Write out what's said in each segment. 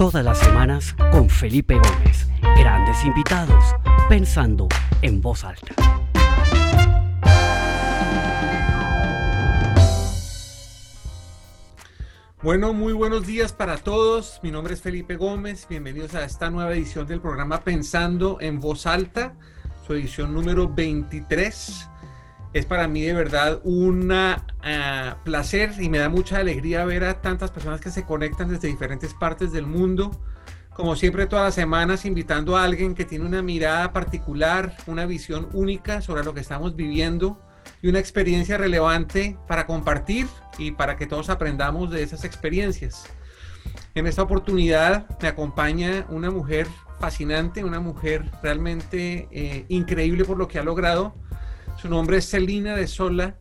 Todas las semanas con Felipe Gómez. Grandes invitados, pensando en voz alta. Bueno, muy buenos días para todos. Mi nombre es Felipe Gómez. Bienvenidos a esta nueva edición del programa Pensando en voz alta, su edición número 23. Es para mí de verdad un ah, placer y me da mucha alegría ver a tantas personas que se conectan desde diferentes partes del mundo. Como siempre, todas las semanas invitando a alguien que tiene una mirada particular, una visión única sobre lo que estamos viviendo y una experiencia relevante para compartir y para que todos aprendamos de esas experiencias. En esta oportunidad me acompaña una mujer fascinante, una mujer realmente eh, increíble por lo que ha logrado su nombre es Celina de Sola.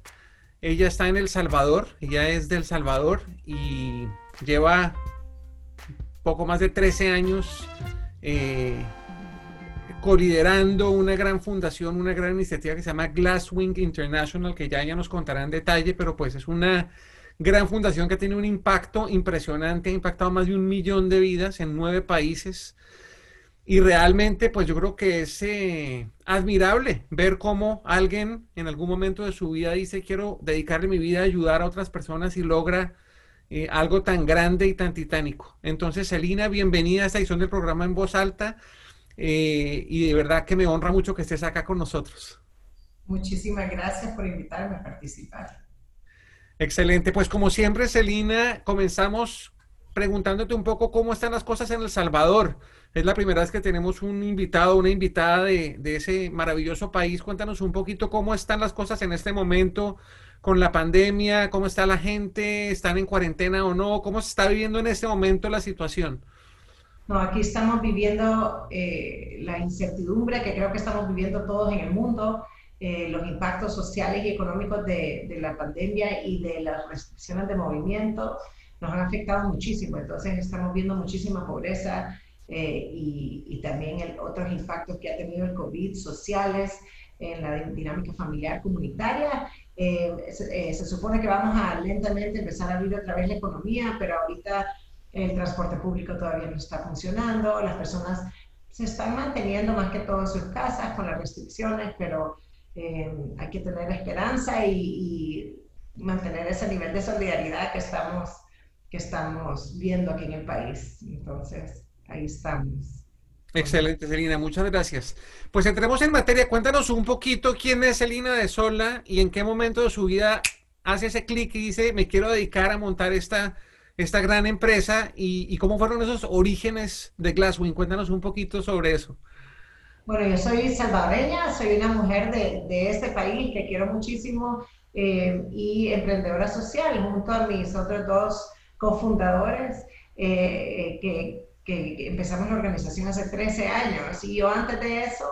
Ella está en El Salvador, ella es del Salvador y lleva poco más de 13 años eh, coliderando una gran fundación, una gran iniciativa que se llama Glasswing International, que ya ella nos contará en detalle, pero pues es una gran fundación que tiene un impacto impresionante, ha impactado más de un millón de vidas en nueve países y realmente, pues yo creo que es eh, admirable ver cómo alguien en algún momento de su vida dice, quiero dedicarle mi vida a ayudar a otras personas y logra eh, algo tan grande y tan titánico. Entonces, Celina, bienvenida a esta edición del programa en voz alta eh, y de verdad que me honra mucho que estés acá con nosotros. Muchísimas gracias por invitarme a participar. Excelente, pues como siempre, Celina, comenzamos preguntándote un poco cómo están las cosas en El Salvador. Es la primera vez que tenemos un invitado, una invitada de, ese maravilloso país. Cuéntanos un poquito cómo están las cosas en este momento con la pandemia, cómo está la gente, están en cuarentena o no, cómo se está viviendo en este momento la situación. No, aquí estamos viviendo eh, la incertidumbre que creo que estamos viviendo todos en el mundo, eh, los impactos sociales y económicos de, de, la pandemia y de las restricciones de movimiento nos han afectado muchísimo. Entonces estamos viendo muchísima pobreza, eh, y, también el, otros impactos que ha tenido el COVID sociales en la dinámica familiar comunitaria. Eh, eh, se, supone que vamos a lentamente empezar a abrir otra vez la economía, pero ahorita el transporte público todavía no está funcionando, las personas se están manteniendo más que todo en sus casas con las restricciones, pero hay que tener esperanza y, y, mantener ese nivel de solidaridad que estamos, que estamos viendo aquí en el país. Entonces, ahí estamos. Excelente, Celina, muchas gracias. Pues entremos en materia. Cuéntanos un poquito quién es Celina de Sola y en qué momento de su vida hace ese clic y dice, me quiero dedicar a montar esta, esta gran empresa y, cómo fueron esos orígenes de Glasswing. Cuéntanos un poquito sobre eso. Bueno, yo soy salvadoreña, soy una mujer de, de este país que quiero muchísimo eh, y emprendedora social junto a mis otros dos cofundadores eh, eh, que que empezamos la organización hace 13 años. Y yo antes de eso,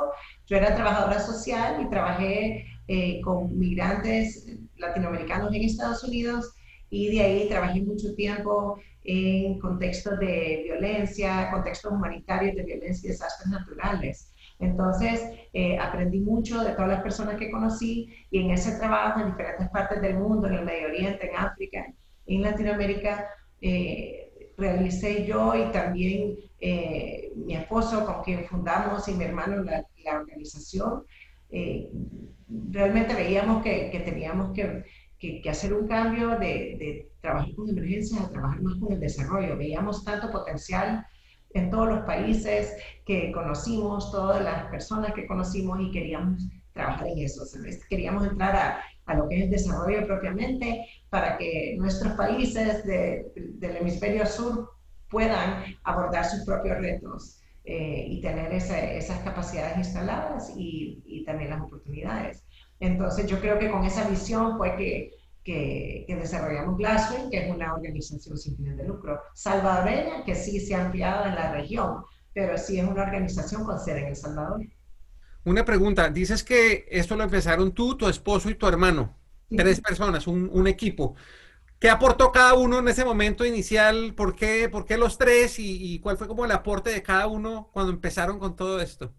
yo era trabajadora social y trabajé eh, con migrantes latinoamericanos en Estados Unidos y de ahí trabajé mucho tiempo en contextos de violencia, contextos humanitarios de violencia y desastres naturales. Entonces, eh, aprendí mucho de todas las personas que conocí y en ese trabajo en diferentes partes del mundo, en el Medio Oriente, en África, en Latinoamérica, eh, realicé yo y también eh, mi esposo con quien fundamos y mi hermano la, la organización, eh, realmente veíamos que, que teníamos que, que, hacer un cambio de, de, trabajar con emergencias a trabajar más con el desarrollo. Veíamos tanto potencial en todos los países que conocimos, todas las personas que conocimos y queríamos trabajar en eso. Queríamos entrar a, a lo que es desarrollo propiamente para que nuestros países del hemisferio sur puedan abordar sus propios retos eh, y tener esas capacidades instaladas y, también las oportunidades. Entonces yo creo que con esa visión fue que, que, desarrollamos Glasswing, que es una organización sin fines de lucro salvadoreña que sí se ha ampliado en la región, pero sí es una organización con sede en El Salvador. Una pregunta, dices que esto lo empezaron tú, tu esposo y tu hermano, tres personas, un, equipo. ¿Qué aportó cada uno en ese momento inicial? ¿Por qué, por qué los tres? Y, cuál fue como el aporte de cada uno cuando empezaron con todo esto?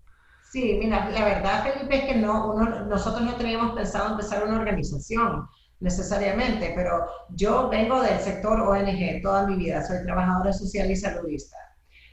Sí, mira, la verdad, Felipe, es que no, uno, nosotros no teníamos pensado empezar una organización necesariamente, pero yo vengo del sector ONG toda mi vida, soy trabajadora social y saludista.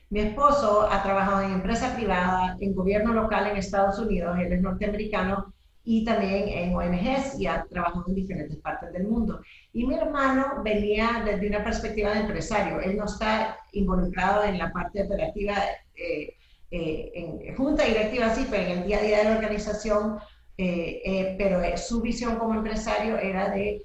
Mi esposo ha trabajado en empresa privada, en gobierno local en Estados Unidos, él es norteamericano, y también en ONGs y ha trabajado en diferentes partes del mundo. Y mi hermano venía desde una perspectiva de empresario. Él no está involucrado en la parte operativa, eh, eh, en junta directiva sí, pero en el día a día de la organización, eh, pero su visión como empresario era de,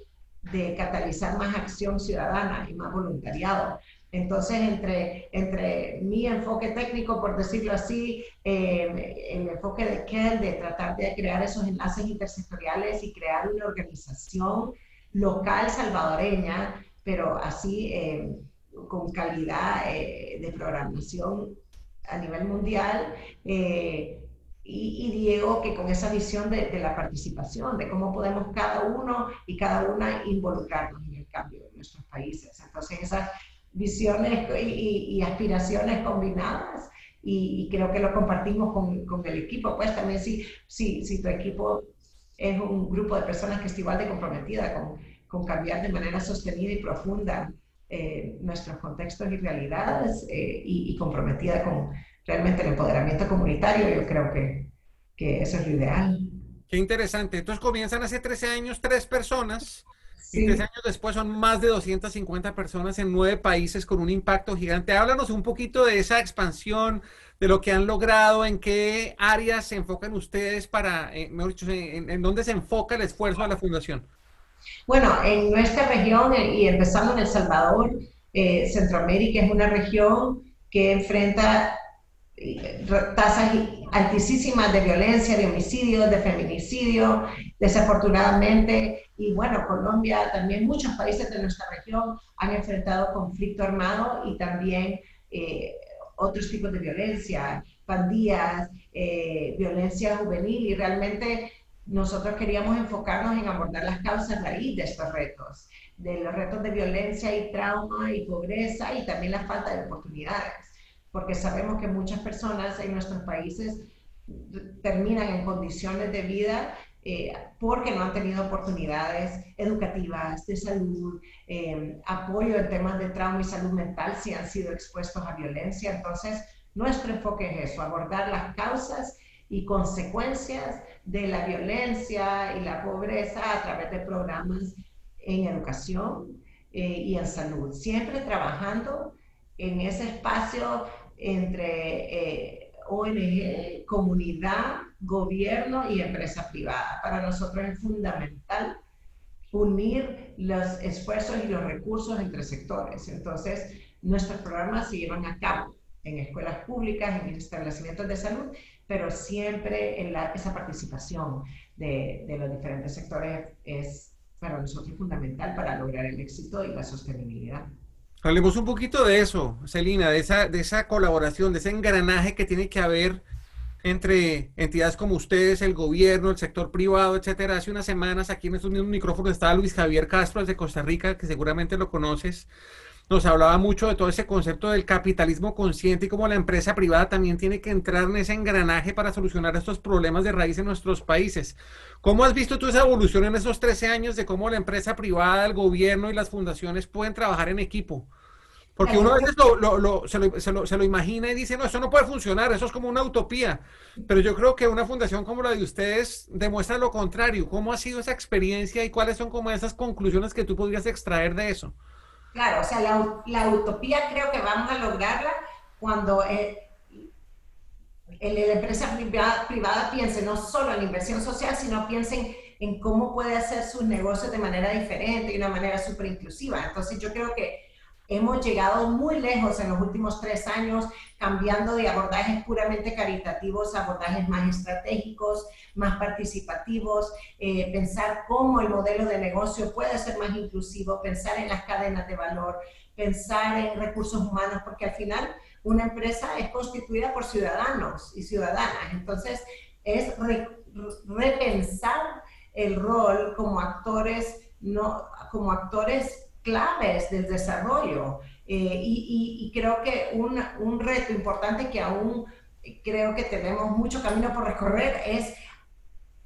de catalizar más acción ciudadana y más voluntariado. Entonces, entre, entre mi enfoque técnico, por decirlo así, eh, el enfoque de Kel, de tratar de crear esos enlaces intersectoriales y crear una organización local salvadoreña, pero así eh, con calidad eh, de programación a nivel mundial. Y, y, Diego, que con esa visión de, de, la participación, de cómo podemos cada uno y cada una involucrarnos en el cambio de nuestros países. Entonces, esa visiones y, aspiraciones combinadas y, creo que lo compartimos con, con, el equipo. Pues también si, si, si tu equipo es un grupo de personas que está igual de comprometida con, con cambiar de manera sostenida y profunda eh, nuestros contextos y realidades eh, y, y, comprometida con realmente el empoderamiento comunitario, yo creo que, que eso es lo ideal. Qué interesante. Entonces comienzan hace 13 años tres personas y tres años después son más de 250 personas en nueve países con un impacto gigante. Háblanos un poquito de esa expansión, de lo que han logrado, en qué áreas se enfocan ustedes para, eh, mejor dicho, en, dónde se enfoca el esfuerzo de la fundación. Bueno, en nuestra región, eh, y empezando en El Salvador, eh, Centroamérica es una región que enfrenta tasas altísimas de violencia, de homicidio, de feminicidio, desafortunadamente. Y bueno, Colombia, también muchos países de nuestra región han enfrentado conflicto armado y también eh, otros tipos de violencia, pandillas, eh, violencia juvenil. Y realmente nosotros queríamos enfocarnos en abordar las causas raíz de estos retos, de los retos de violencia y trauma y pobreza y también la falta de oportunidades porque sabemos que muchas personas en nuestros países terminan en condiciones de vida eh, porque no han tenido oportunidades educativas, de salud, eh, apoyo en temas de trauma y salud mental si han sido expuestos a violencia. Entonces, nuestro enfoque es eso, abordar las causas y consecuencias de la violencia y la pobreza a través de programas en educación eh, y en salud, siempre trabajando en ese espacio entre eh, ONG, comunidad, gobierno y empresa privada. Para nosotros es fundamental unir los esfuerzos y los recursos entre sectores. Entonces, nuestros programas se llevan a cabo en escuelas públicas, en establecimientos de salud, pero siempre en la, esa participación de, de los diferentes sectores es para nosotros fundamental para lograr el éxito y la sostenibilidad. Hablemos un poquito de eso, Celina, de esa, de esa colaboración, de ese engranaje que tiene que haber entre entidades como ustedes, el gobierno, el sector privado, etcétera. Hace unas semanas aquí en estos mismos micrófonos estaba Luis Javier Castro de Costa Rica, que seguramente lo conoces. Nos hablaba mucho de todo ese concepto del capitalismo consciente y cómo la empresa privada también tiene que entrar en ese engranaje para solucionar estos problemas de raíz en nuestros países. ¿Cómo has visto tú esa evolución en esos 13 años de cómo la empresa privada, el gobierno y las fundaciones pueden trabajar en equipo? Porque uno a veces se, lo, se, lo, imagina y dice, no, eso no puede funcionar, eso es como una utopía. Pero yo creo que una fundación como la de ustedes demuestra lo contrario. ¿Cómo ha sido esa experiencia y cuáles son como esas conclusiones que tú podrías extraer de eso? Claro, o sea, la, utopía creo que vamos a lograrla cuando eh, la empresa privada, privada piense no solo en la inversión social, sino piensen en cómo puede hacer sus negocios de manera diferente y de una manera súper inclusiva. Entonces yo creo que hemos llegado muy lejos en los últimos tres años, cambiando de abordajes puramente caritativos a abordajes más estratégicos, más participativos, eh, pensar cómo el modelo de negocio puede ser más inclusivo, pensar en las cadenas de valor, pensar en recursos humanos, porque al final una empresa es constituida por ciudadanos y ciudadanas. Entonces, es repensar el rol como actores, no, como actores claves del desarrollo. Eh, y, creo que un, un, reto importante que aún creo que tenemos mucho camino por recorrer es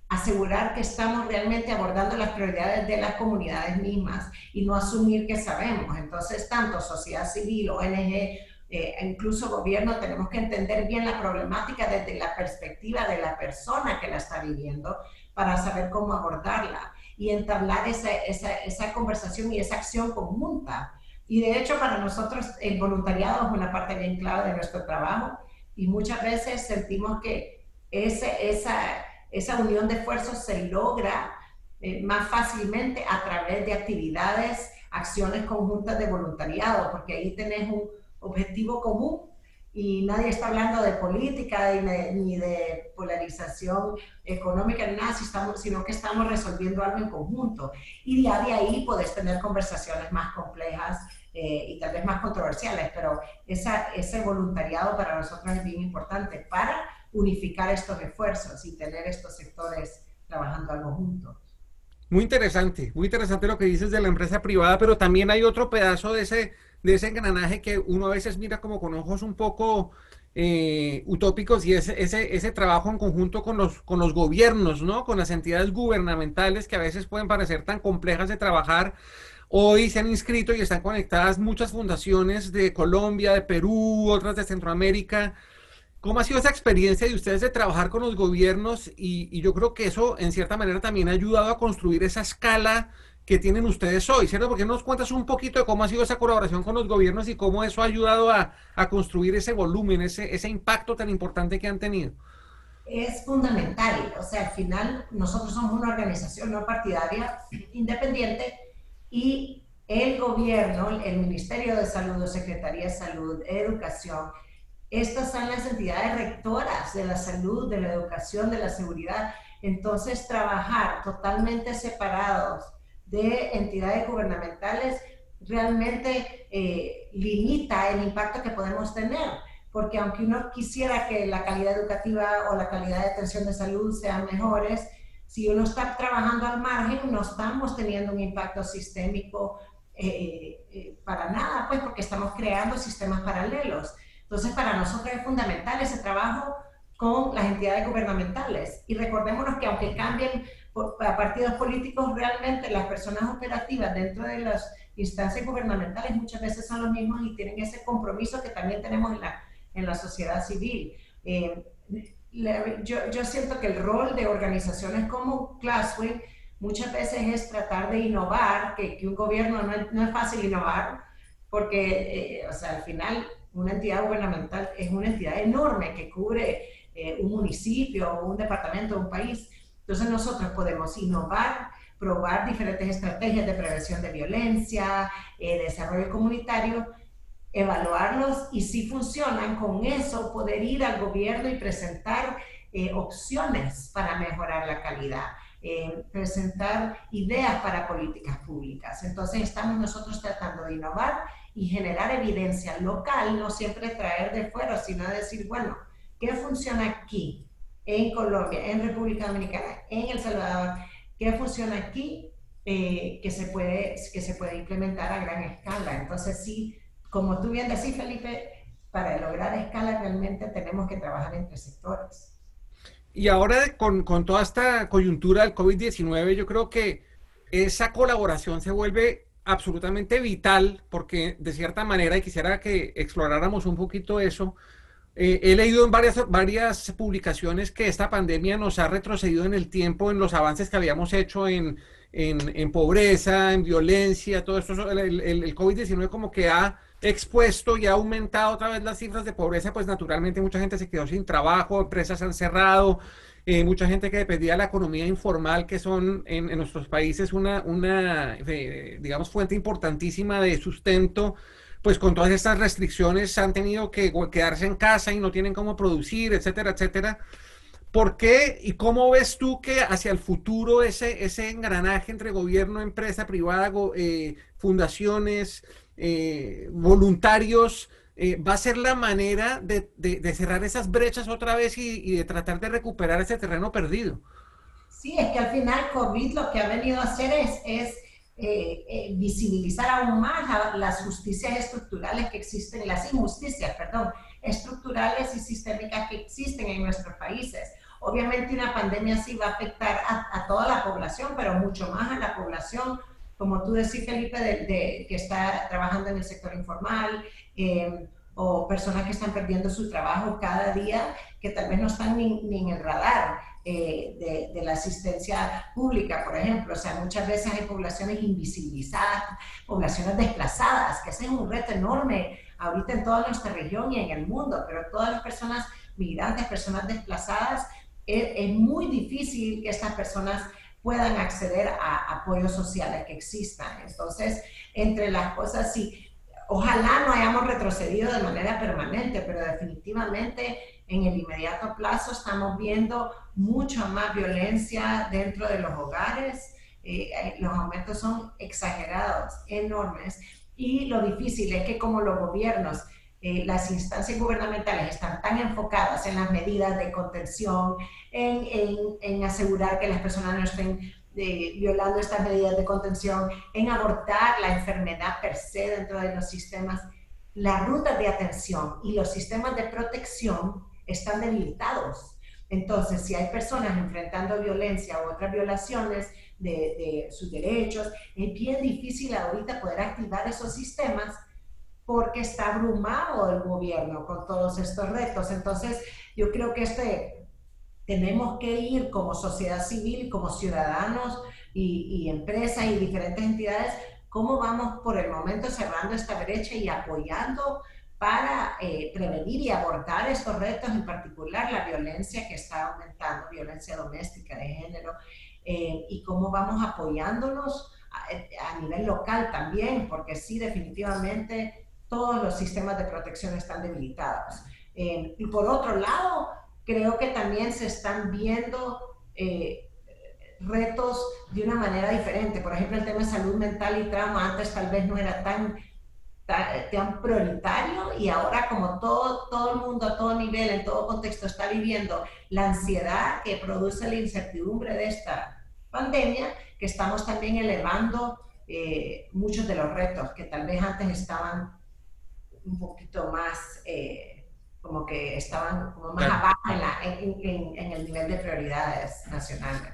asegurar que estamos realmente abordando las prioridades de las comunidades mismas y no asumir que sabemos. Entonces, tanto sociedad civil, ONG, eh, incluso gobierno, tenemos que entender bien la problemática desde la perspectiva de la persona que la está viviendo para saber cómo abordarla y entablar esa, esa, esa conversación y esa acción conjunta. Y de hecho, para nosotros el voluntariado es una parte bien clave de nuestro trabajo y muchas veces sentimos que ese, esa, esa unión de esfuerzos se logra eh, más fácilmente a través de actividades, acciones conjuntas de voluntariado, porque ahí tenés un objetivo común y nadie está hablando de política ni de polarización económica ni nada, sino que estamos resolviendo algo en conjunto. Y de ahí puedes tener conversaciones más complejas eh, y tal vez más controversiales, pero esa, ese voluntariado para nosotros es bien importante para unificar estos esfuerzos y tener estos sectores trabajando algo juntos. Muy interesante, muy interesante lo que dices de la empresa privada, pero también hay otro pedazo de ese, de ese engranaje que uno a veces mira como con ojos un poco eh, utópicos y ese, ese, ese, trabajo en conjunto con los, con los gobiernos, ¿no? Con las entidades gubernamentales que a veces pueden parecer tan complejas de trabajar. Hoy se han inscrito y están conectadas muchas fundaciones de Colombia, de Perú, otras de Centroamérica, ¿Cómo ha sido esa experiencia de ustedes de trabajar con los gobiernos? Y, yo creo que eso, en cierta manera, también ha ayudado a construir esa escala que tienen ustedes hoy, ¿cierto? Porque nos cuentas un poquito de cómo ha sido esa colaboración con los gobiernos y cómo eso ha ayudado a, construir ese volumen, ese, ese impacto tan importante que han tenido. Es fundamental, o sea, al final nosotros somos una organización no partidaria, independiente, y el gobierno, el Ministerio de Salud, Secretaría de Salud, Educación, estas son las entidades rectoras de la salud, de la educación, de la seguridad. Entonces, trabajar totalmente separados de entidades gubernamentales realmente eh, limita el impacto que podemos tener, porque aunque uno quisiera que la calidad educativa o la calidad de atención de salud sean mejores, si uno está trabajando al margen, no estamos teniendo un impacto sistémico eh, eh, para nada, pues porque estamos creando sistemas paralelos. Entonces, para nosotros es fundamental ese trabajo con las entidades gubernamentales. Y recordémonos que aunque cambien a partidos políticos, realmente las personas operativas dentro de las instancias gubernamentales muchas veces son los mismos y tienen ese compromiso que también tenemos en la, en la sociedad civil. Eh, yo, yo, siento que el rol de organizaciones como Classway muchas veces es tratar de innovar, que, que un gobierno no es, no es, fácil innovar, porque, eh, o sea, al final una entidad gubernamental es una entidad enorme que cubre eh, un municipio, un departamento, un país. Entonces nosotros podemos innovar, probar diferentes estrategias de prevención de violencia, eh, desarrollo comunitario, evaluarlos y si funcionan con eso, poder ir al gobierno y presentar eh, opciones para mejorar la calidad. presentar ideas para políticas públicas. Entonces estamos nosotros tratando de innovar y generar evidencia local, no siempre traer de fuera, sino decir, bueno, ¿qué funciona aquí, en Colombia, en República Dominicana, en El Salvador? ¿Qué funciona aquí eh, que, se puede, que se puede implementar a gran escala? Entonces, sí, como tú bien decís, Felipe, para lograr escala realmente tenemos que trabajar entre sectores. Y ahora con, con toda esta coyuntura del COVID-19, yo creo que esa colaboración se vuelve absolutamente vital, porque de cierta manera, y quisiera que exploráramos un poquito eso, eh, he leído en varias, varias publicaciones que esta pandemia nos ha retrocedido en el tiempo en los avances que habíamos hecho en, en, pobreza, en violencia, todo esto, el, el COVID-19 como que ha expuesto y ha aumentado otra vez las cifras de pobreza, pues naturalmente mucha gente se quedó sin trabajo, empresas han cerrado, eh, mucha gente que dependía de la economía informal, que son en, nuestros países una, una eh, digamos, fuente importantísima de sustento, pues con todas estas restricciones han tenido que quedarse en casa y no tienen cómo producir, etcétera, etcétera. ¿Por qué y cómo ves tú que hacia el futuro ese, ese engranaje entre gobierno, empresa privada, eh, fundaciones, voluntarios, eh, va a ser la manera de, cerrar esas brechas otra vez y, de tratar de recuperar ese terreno perdido. Sí, es que al final COVID lo que ha venido a hacer es, eh, eh, visibilizar aún más las justicias estructurales que existen, las injusticias, perdón, estructurales y sistémicas que existen en nuestros países. Obviamente una pandemia sí va a afectar a, toda la población, pero mucho más a la población como tú decís, Felipe, de, que está trabajando en el sector informal, eh, o personas que están perdiendo su trabajo cada día, que tal vez no están ni, en el radar eh, de, la asistencia pública, por ejemplo. O sea, muchas veces hay poblaciones invisibilizadas, poblaciones desplazadas, que ese es un reto enorme ahorita en toda nuestra región y en el mundo, pero todas las personas migrantes, personas desplazadas, es, es muy difícil que estas personas puedan acceder a apoyos sociales que existan. Entonces, entre las cosas, sí, ojalá no hayamos retrocedido de manera permanente, pero definitivamente en el inmediato plazo estamos viendo mucha más violencia dentro de los hogares. Eh, eh, los aumentos son exagerados, enormes. Y lo difícil es que como los gobiernos, eh, las instancias gubernamentales están tan enfocadas en las medidas de contención, en, asegurar que las personas no estén violando estas medidas de contención, en abortar la enfermedad per se dentro de los sistemas, las rutas de atención y los sistemas de protección están debilitados. Entonces, si hay personas enfrentando violencia u otras violaciones de, de sus derechos, es bien difícil ahorita poder activar esos sistemas porque está abrumado el gobierno con todos estos retos. Entonces, yo creo que este tenemos que ir como sociedad civil, como ciudadanos y, empresas y diferentes entidades, cómo vamos por el momento cerrando esta brecha y apoyando para eh, prevenir y abordar estos retos, en particular la violencia que está aumentando, violencia doméstica de género, eh, y cómo vamos apoyándonos a, nivel local también, porque sí, definitivamente todos los sistemas de protección están debilitados. Eh, y por otro lado, creo que también se están viendo eh, retos de una manera diferente. Por ejemplo, el tema de salud mental y trauma antes tal vez no era tan, tan, prioritario y ahora como todo, todo el mundo a todo nivel, en todo contexto está viviendo la ansiedad que produce la incertidumbre de esta pandemia, que estamos también elevando eh, muchos de los retos que tal vez antes estaban un poquito más... Eh, como que estaban como más abajo en, el nivel de prioridades nacionales.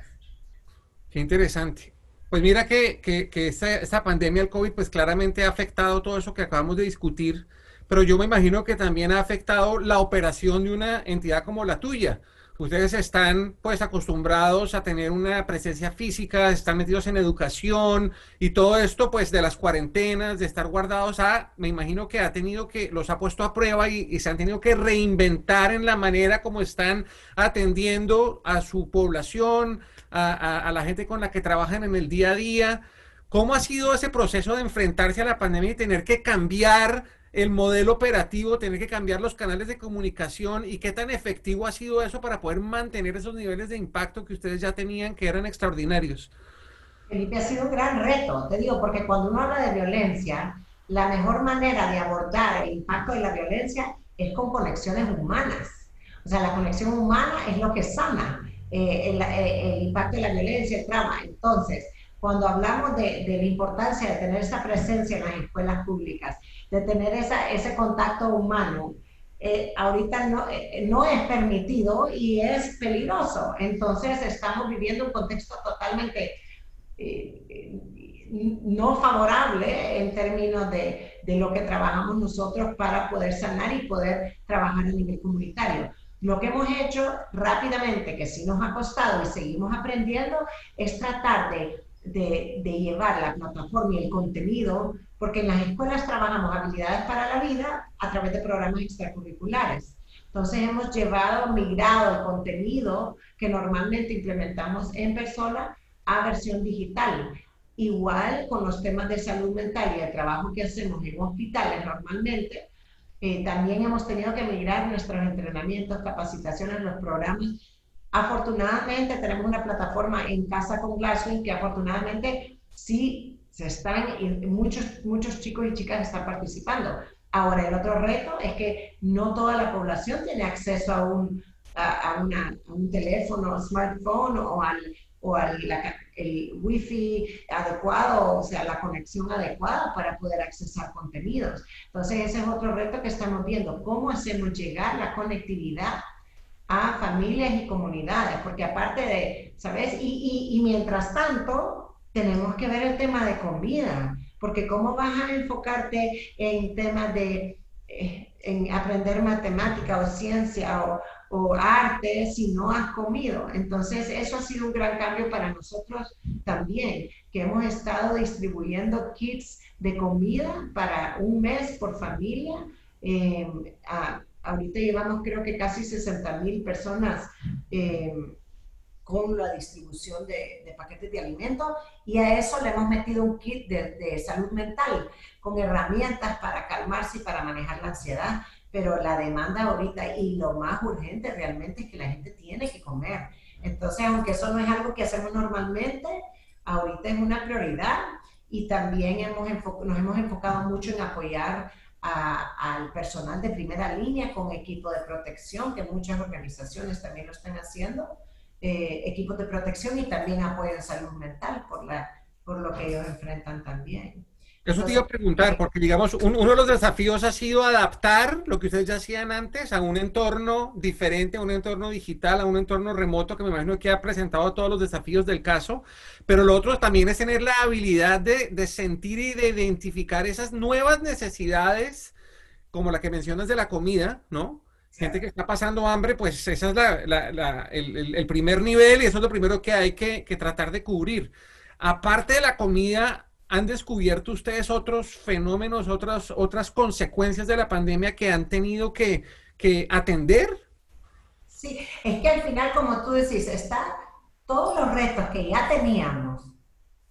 Qué interesante. Pues mira que, que, que esta, esta, pandemia, el COVID, pues claramente ha afectado todo eso que acabamos de discutir, pero yo me imagino que también ha afectado la operación de una entidad como la tuya. Ustedes están pues acostumbrados a tener una presencia física, están metidos en educación y todo esto pues de las cuarentenas, de estar guardados a, me imagino que ha tenido que, los ha puesto a prueba y, se han tenido que reinventar en la manera como están atendiendo a su población, a, a la gente con la que trabajan en el día a día. ¿Cómo ha sido ese proceso de enfrentarse a la pandemia y tener que cambiar el modelo operativo, tener que cambiar los canales de comunicación y qué tan efectivo ha sido eso para poder mantener esos niveles de impacto que ustedes ya tenían, que eran extraordinarios. Felipe, ha sido un gran reto, te digo, porque cuando uno habla de violencia, la mejor manera de abordar el impacto de la violencia es con conexiones humanas. O sea, la conexión humana es lo que sana eh, el, eh, el, impacto de la violencia, el trauma. Entonces, cuando hablamos de la importancia de tener esa presencia en las escuelas públicas, de tener esa, ese contacto humano, eh, ahorita no, eh, no es permitido y es peligroso. Entonces estamos viviendo un contexto totalmente eh, no favorable en términos de, de, lo que trabajamos nosotros para poder sanar y poder trabajar a nivel comunitario. Lo que hemos hecho rápidamente, que sí nos ha costado y seguimos aprendiendo, es tratar de, de, llevar la plataforma y el contenido porque en las escuelas trabajamos habilidades para la vida a través de programas extracurriculares. Entonces hemos llevado, migrado el contenido que normalmente implementamos en persona a versión digital. Igual con los temas de salud mental y el trabajo que hacemos en hospitales normalmente, eh, también hemos tenido que migrar nuestros entrenamientos, capacitaciones, los programas. Afortunadamente tenemos una plataforma en casa con Glasswing que afortunadamente sí se están, muchos, muchos chicos y chicas están participando. Ahora, el otro reto es que no toda la población tiene acceso a un, a, una, un teléfono, smartphone o al, o al el wifi adecuado, o sea, la conexión adecuada para poder accesar contenidos. Entonces, ese es otro reto que estamos viendo, cómo hacemos llegar la conectividad a familias y comunidades, porque aparte de, ¿sabes? Y, y, mientras tanto, tenemos que ver el tema de comida, porque cómo vas a enfocarte en temas de, eh, en aprender matemática o ciencia o, o arte si no has comido. Entonces, eso ha sido un gran cambio para nosotros también, que hemos estado distribuyendo kits de comida para un mes por familia. Eh, ahorita llevamos creo que casi 60 mil personas eh, con la distribución de, paquetes de alimentos y a eso le hemos metido un kit de, de, salud mental con herramientas para calmarse y para manejar la ansiedad. Pero la demanda ahorita y lo más urgente realmente es que la gente tiene que comer. Entonces, aunque eso no es algo que hacemos normalmente, ahorita es una prioridad y también hemos nos hemos enfocado mucho en apoyar al personal de primera línea con equipo de protección, que muchas organizaciones también lo están haciendo, eh, equipos de protección y también apoyo en salud mental por, la, por lo que ellos enfrentan también. Eso te iba a preguntar, porque digamos, uno de los desafíos ha sido adaptar lo que ustedes ya hacían antes a un entorno diferente, a un entorno digital, a un entorno remoto, que me imagino que ha presentado todos los desafíos del caso, pero lo otro también es tener la habilidad de, de sentir y de identificar esas nuevas necesidades, como la que mencionas de la comida, ¿no? Gente que está pasando hambre, pues ese es la, la, el, el, primer nivel y eso es lo primero que hay que, que tratar de cubrir. Aparte de la comida, ¿Han descubierto ustedes otros fenómenos, otras, otras consecuencias de la pandemia que han tenido que, que atender? Sí, es que al final, como tú decís, está todos los retos que ya teníamos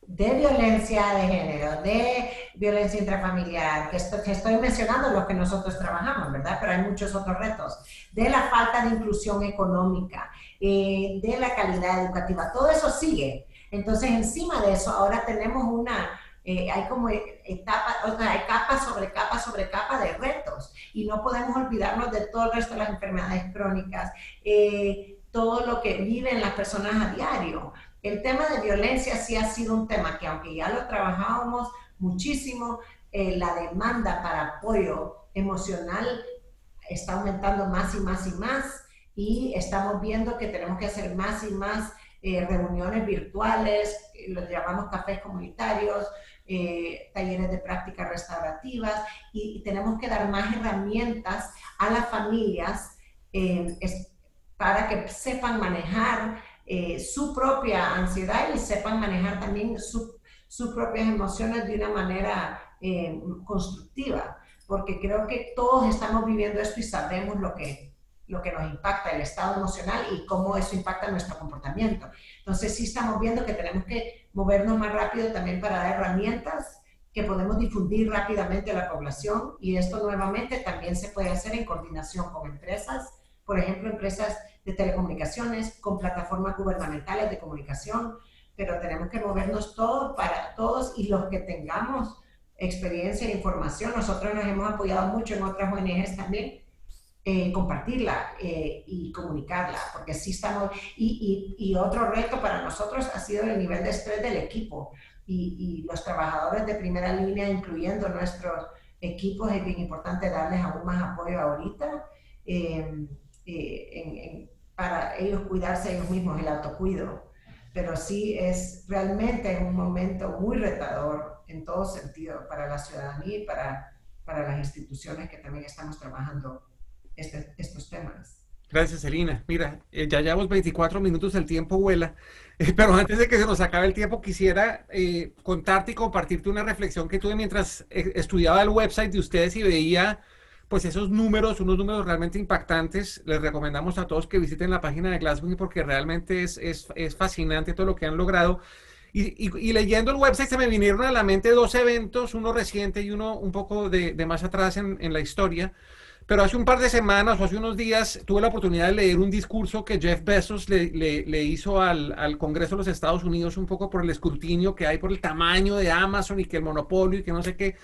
de violencia de género, de violencia intrafamiliar, que, estoy mencionando los que nosotros trabajamos, ¿verdad? Pero hay muchos otros retos, de la falta de inclusión económica, eh, de la calidad educativa, todo eso sigue. Entonces, encima de eso, ahora tenemos una, eh, hay como etapas, o sea, hay capa sobre capa sobre capa de retos y no podemos olvidarnos de todo el resto de las enfermedades crónicas, eh, todo lo que viven las personas a diario. El tema de violencia sí ha sido un tema que aunque ya lo trabajábamos muchísimo, eh, la demanda para apoyo emocional está aumentando más y más y más y estamos viendo que tenemos que hacer más y más reuniones virtuales, los llamamos cafés comunitarios, eh, talleres de prácticas restaurativas y, tenemos que dar más herramientas a las familias eh, para que sepan manejar eh, su propia ansiedad y sepan manejar también sus propias emociones de una manera constructiva, porque creo que todos estamos viviendo esto y sabemos lo que, lo que nos impacta el estado emocional y cómo eso impacta nuestro comportamiento. Entonces sí estamos viendo que tenemos que movernos más rápido también para dar herramientas que podemos difundir rápidamente a la población y esto nuevamente también se puede hacer en coordinación con empresas, por ejemplo, empresas de telecomunicaciones, con plataformas gubernamentales de comunicación, pero tenemos que movernos todos para todos y los que tengamos experiencia e información. Nosotros nos hemos apoyado mucho en otras ONGs también eh, compartirla eh, y comunicarla, porque sí estamos, y, y, y, otro reto para nosotros ha sido el nivel de estrés del equipo y, y, los trabajadores de primera línea, incluyendo nuestros equipos, es bien importante darles aún más apoyo ahorita em, eh, para ellos cuidarse ellos mismos, el autocuido. Pero sí es realmente un momento muy retador en todo sentido para la ciudadanía y para, para las instituciones que también estamos trabajando este, estos temas. Gracias, Elina. Mira, eh, ya llevamos 24 minutos, el tiempo vuela, eh, pero antes de que se nos acabe el tiempo, quisiera eh, contarte y compartirte una reflexión que tuve mientras estudiaba el website de ustedes y veía pues esos números, unos números realmente impactantes. Les recomendamos a todos que visiten la página de Glasgow porque realmente es, es, es fascinante todo lo que han logrado. Y, y, leyendo el website se me vinieron a la mente dos eventos, uno reciente y uno un poco de, de más atrás en, en la historia. Pero hace un par de semanas o hace unos días tuve la oportunidad de leer un discurso que Jeff Bezos le, le, hizo al, al, Congreso de los Estados Unidos un poco por el escrutinio que hay por el tamaño de Amazon y que el monopolio y que no sé qué.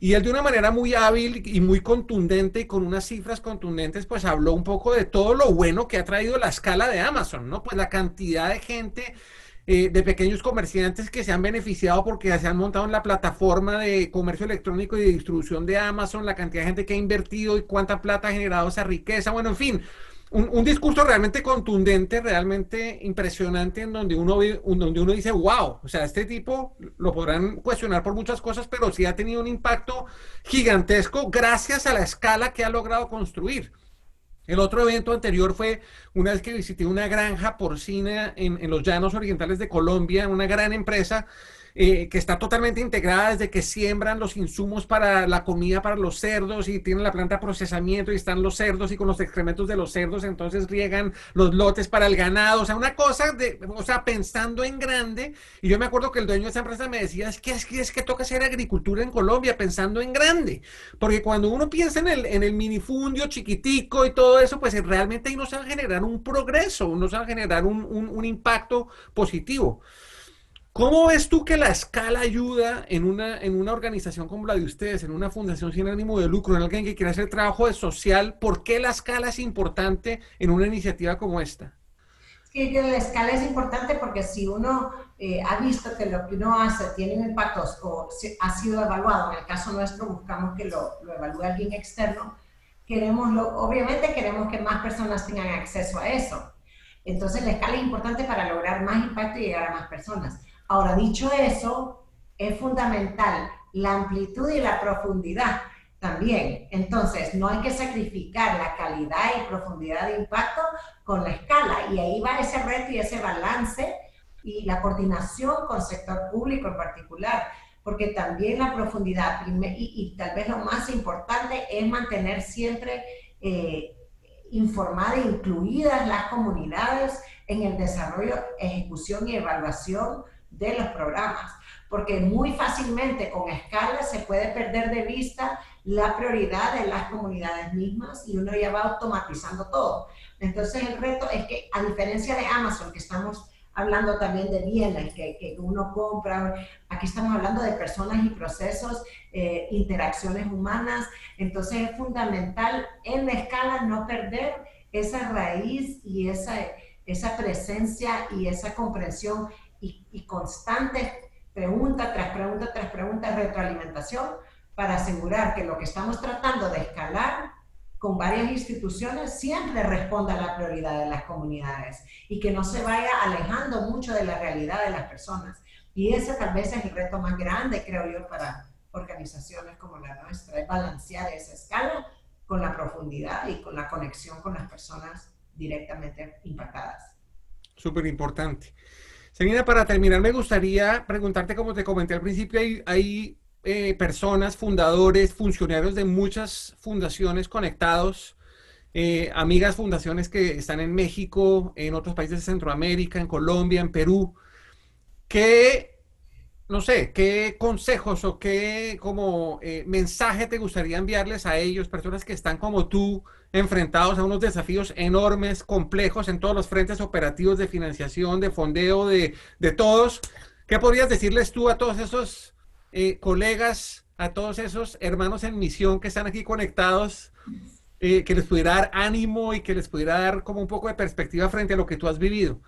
Y él de una manera muy hábil y muy contundente y con unas cifras contundentes, pues habló un poco de todo lo bueno que ha traído la escala de Amazon, ¿no? Pues la cantidad de gente eh, de pequeños comerciantes que se han beneficiado porque se han montado en la plataforma de comercio electrónico y de distribución de Amazon, la cantidad de gente que ha invertido y cuánta plata ha generado esa riqueza, bueno, en fin, un, discurso realmente contundente, realmente impresionante, en donde uno, donde uno dice, wow, o sea, este tipo lo podrán cuestionar por muchas cosas, pero sí ha tenido un impacto gigantesco gracias a la escala que ha logrado construir. El otro evento anterior fue una vez que visité una granja porcina en, los llanos orientales de Colombia, una gran empresa eh, que está totalmente integrada desde que siembran los insumos para la comida para los cerdos y tienen la planta de procesamiento y están los cerdos y con los excrementos de los cerdos entonces riegan los lotes para el ganado, o sea, una cosa de, o sea, pensando en grande. Y yo me acuerdo que el dueño de esa empresa me decía, es que es que, es que toca hacer agricultura en Colombia pensando en grande, porque cuando uno piensa en el, en el minifundio chiquitico y todo eso, pues realmente ahí no se va a generar un progreso, no se va a generar un, un, un impacto positivo. ¿Cómo ves tú que la escala ayuda en una, en una organización como la de ustedes, en una fundación sin ánimo de lucro, en alguien que quiere hacer trabajo social? ¿Por qué la escala es importante en una iniciativa como esta? Que la escala es importante porque si uno eh, ha visto que lo que uno hace tiene impactos o ha sido evaluado, en el caso nuestro buscamos que lo, lo evalúe alguien externo, queremos lo, obviamente queremos que más personas tengan acceso a eso. Entonces la escala es importante para lograr más impacto y llegar a más personas. Ahora, dicho eso, es fundamental la amplitud y la profundidad también. Entonces, no hay que sacrificar la calidad y profundidad de impacto con la escala. Y ahí va ese reto y ese balance y la coordinación con el sector público en particular. Porque también la profundidad, y, tal vez lo más importante, es mantener siempre eh, informadas e incluidas las comunidades en el desarrollo, ejecución y evaluación de los programas, porque muy fácilmente con escala se puede perder de vista la prioridad de las comunidades mismas y uno ya va automatizando todo. Entonces el reto es que a diferencia de Amazon, que estamos hablando también de bienes que, que uno compra, aquí estamos hablando de personas y procesos, eh, interacciones humanas, entonces es fundamental en la escala no perder esa raíz y esa, esa presencia y esa comprensión y, constante pregunta tras pregunta tras pregunta, retroalimentación, para asegurar que lo que estamos tratando de escalar con varias instituciones siempre responda a la prioridad de las comunidades y que no se vaya alejando mucho de la realidad de las personas. Y ese tal vez es el reto más grande, creo yo, para organizaciones como la nuestra, es balancear esa escala con la profundidad y con la conexión con las personas directamente impactadas. Súper importante. Selina, para terminar, me gustaría preguntarte, como te comenté al principio, hay, eh, personas, fundadores, funcionarios de muchas fundaciones conectados, eh, amigas fundaciones que están en México, en otros países de Centroamérica, en Colombia, en Perú. ¿Qué, no sé, qué consejos o qué como eh, mensaje te gustaría enviarles a ellos, personas que están como tú, enfrentados a unos desafíos enormes, complejos en todos los frentes operativos de financiación, de fondeo, de, de todos. ¿Qué podrías decirles tú a todos esos eh, colegas, a todos esos hermanos en misión que están aquí conectados, eh, que les pudiera dar ánimo y que les pudiera dar como un poco de perspectiva frente a lo que tú has vivido?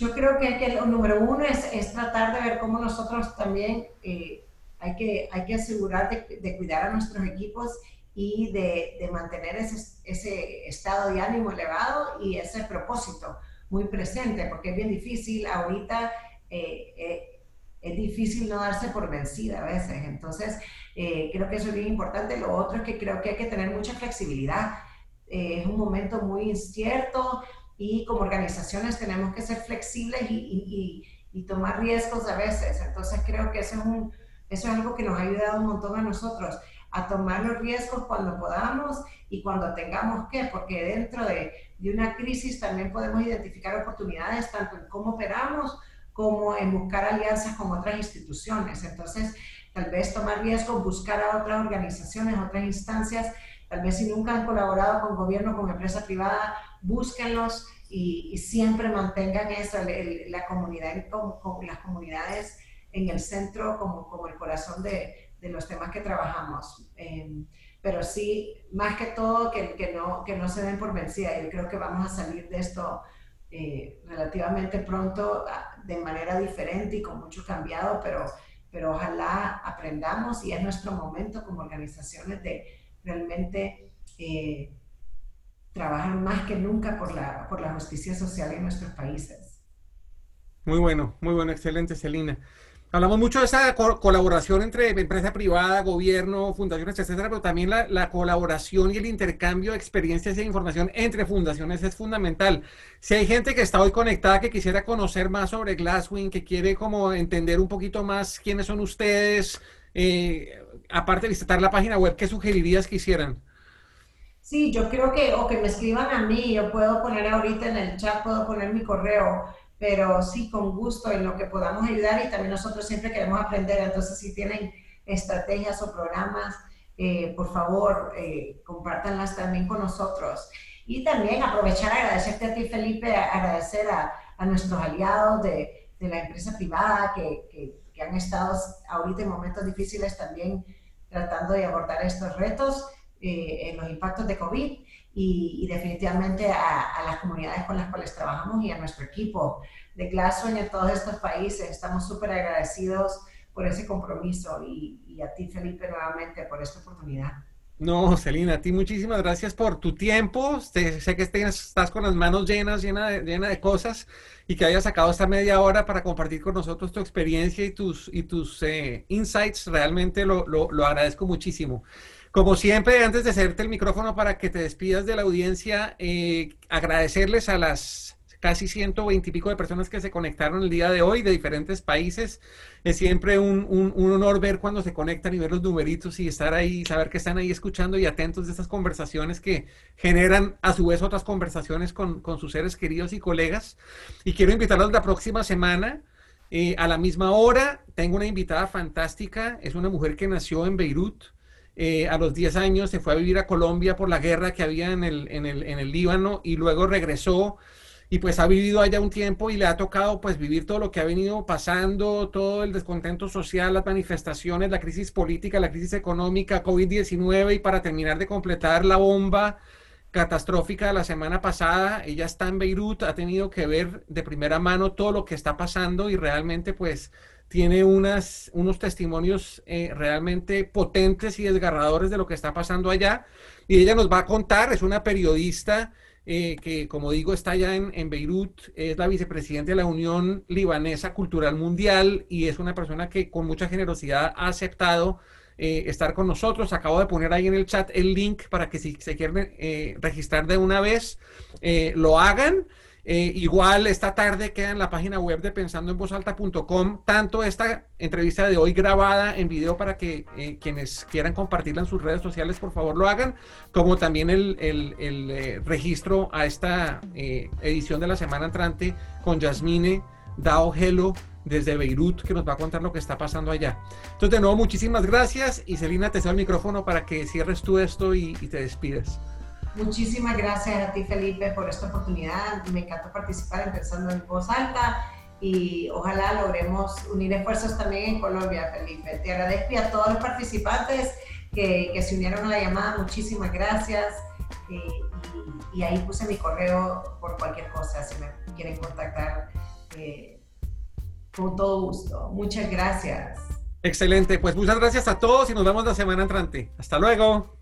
Yo creo que, que lo número uno es, es, tratar de ver cómo nosotros también eh, hay, que, hay que asegurar de, de cuidar a nuestros equipos y de, mantener ese, ese, estado de ánimo elevado y ese propósito muy presente, porque es bien difícil ahorita, eh, eh, es difícil no darse por vencida a veces. Entonces, eh, creo que eso es bien importante. Lo otro es que creo que hay que tener mucha flexibilidad. es un momento muy incierto y como organizaciones tenemos que ser flexibles y, tomar riesgos a veces. Entonces, creo que eso es, un, eso es algo que nos ha ayudado un montón a nosotros a tomar los riesgos cuando podamos y cuando tengamos que, porque dentro de, de, una crisis también podemos identificar oportunidades tanto en cómo operamos como en buscar alianzas con otras instituciones. Entonces, tal vez tomar riesgos, buscar a otras organizaciones, otras instancias, tal vez si nunca han colaborado con gobierno, con empresa privada, búsquenlos y, siempre mantengan eso, la comunidad, con, con las comunidades en el centro como, como el corazón de, de los temas que trabajamos. Em, pero sí, más que todo, que, que, no, que no se den por vencida. Yo creo que vamos a salir de esto eh, relativamente pronto, de manera diferente y con mucho cambiado, pero, pero ojalá aprendamos y es nuestro momento como organizaciones de realmente eh, trabajan más que nunca por la, por la justicia social en nuestros países. Muy bueno, muy bueno, excelente, Celina. Hablamos mucho de esa colaboración entre empresa privada, gobierno, fundaciones, etcétera, pero también la, colaboración y el intercambio de experiencias e información entre fundaciones es fundamental. Si hay gente que está hoy conectada, que quisiera conocer más sobre Glasswing, que quiere como entender un poquito más quiénes son ustedes, eh, aparte de visitar la página web, ¿qué sugerirías que hicieran? Sí, yo creo que, o que me escriban a mí, yo puedo poner ahorita en el chat, puedo poner mi correo pero sí con gusto en lo que podamos ayudar y también nosotros siempre queremos aprender, entonces si tienen estrategias o programas, eh, por favor, eh, compártanlas también con nosotros. Y también aprovechar, agradecerte a ti, Felipe, agradecer a, a nuestros aliados de, de, la empresa privada que, que, que, han estado ahorita en momentos difíciles también tratando de abordar estos retos, eh, en los impactos de COVID y, definitivamente a, las comunidades con las cuales trabajamos y a nuestro equipo de Glasswing en todos estos países. Estamos súper agradecidos por ese compromiso y, a ti, Felipe, nuevamente por esta oportunidad. No, Celina, a ti muchísimas gracias por tu tiempo. Sé, que estás con las manos llenas, llena de cosas y que hayas sacado esta media hora para compartir con nosotros tu experiencia y tus, y tus eh, insights. Realmente lo, lo, lo agradezco muchísimo. Como siempre, antes de hacerte el micrófono para que te despidas de la audiencia, eh, agradecerles a las casi 120 y pico de personas que se conectaron el día de hoy de diferentes países. Es siempre un, honor ver cuando se conectan y ver los numeritos y estar ahí, saber que están ahí escuchando y atentos de estas conversaciones que generan a su vez otras conversaciones con, sus seres queridos y colegas. Y quiero invitarlos la próxima semana. Eh, a la misma hora, tengo una invitada fantástica, es una mujer que nació en Beirut, eh, a los 10 años se fue a vivir a Colombia por la guerra que había en el, en el, en el Líbano y luego regresó y pues ha vivido allá un tiempo y le ha tocado pues vivir todo lo que ha venido pasando, todo el descontento social, las manifestaciones, la crisis política, la crisis económica, COVID-19 y para terminar de completar la bomba catastrófica de la semana pasada, ella está en Beirut, ha tenido que ver de primera mano todo lo que está pasando y realmente pues tiene unas, unos testimonios eh, realmente potentes y desgarradores de lo que está pasando allá. Y ella nos va a contar, es una periodista eh, que, como digo, está allá en, en, Beirut, es la vicepresidenta de la Unión Libanesa Cultural Mundial y es una persona que con mucha generosidad ha aceptado eh, estar con nosotros. Acabo de poner ahí en el chat el link para que si se quieren registrar de una vez, lo hagan. Eh, igual esta tarde queda en la página web de pensandoenvozalta.com tanto esta entrevista de hoy grabada en video para que eh, quienes quieran compartirla en sus redes sociales por favor lo hagan, como también el, eh, registro a esta edición de la semana entrante con Yasmine Dao Hello desde Beirut que nos va a contar lo que está pasando allá. Entonces de nuevo muchísimas gracias y Celina te cedo el micrófono para que cierres tú esto y, y te despides. Muchísimas gracias a ti, Felipe, por esta oportunidad. Me encanta participar en Pensando en Voz Alta y ojalá logremos unir esfuerzos también en Colombia, Felipe. Te agradezco a todos los participantes que, se unieron a la llamada. Muchísimas gracias. Y, ahí puse mi correo por cualquier cosa, si me quieren contactar. Eh, con todo gusto. Muchas gracias. Excelente, pues muchas gracias a todos y nos vemos la semana entrante. Hasta luego.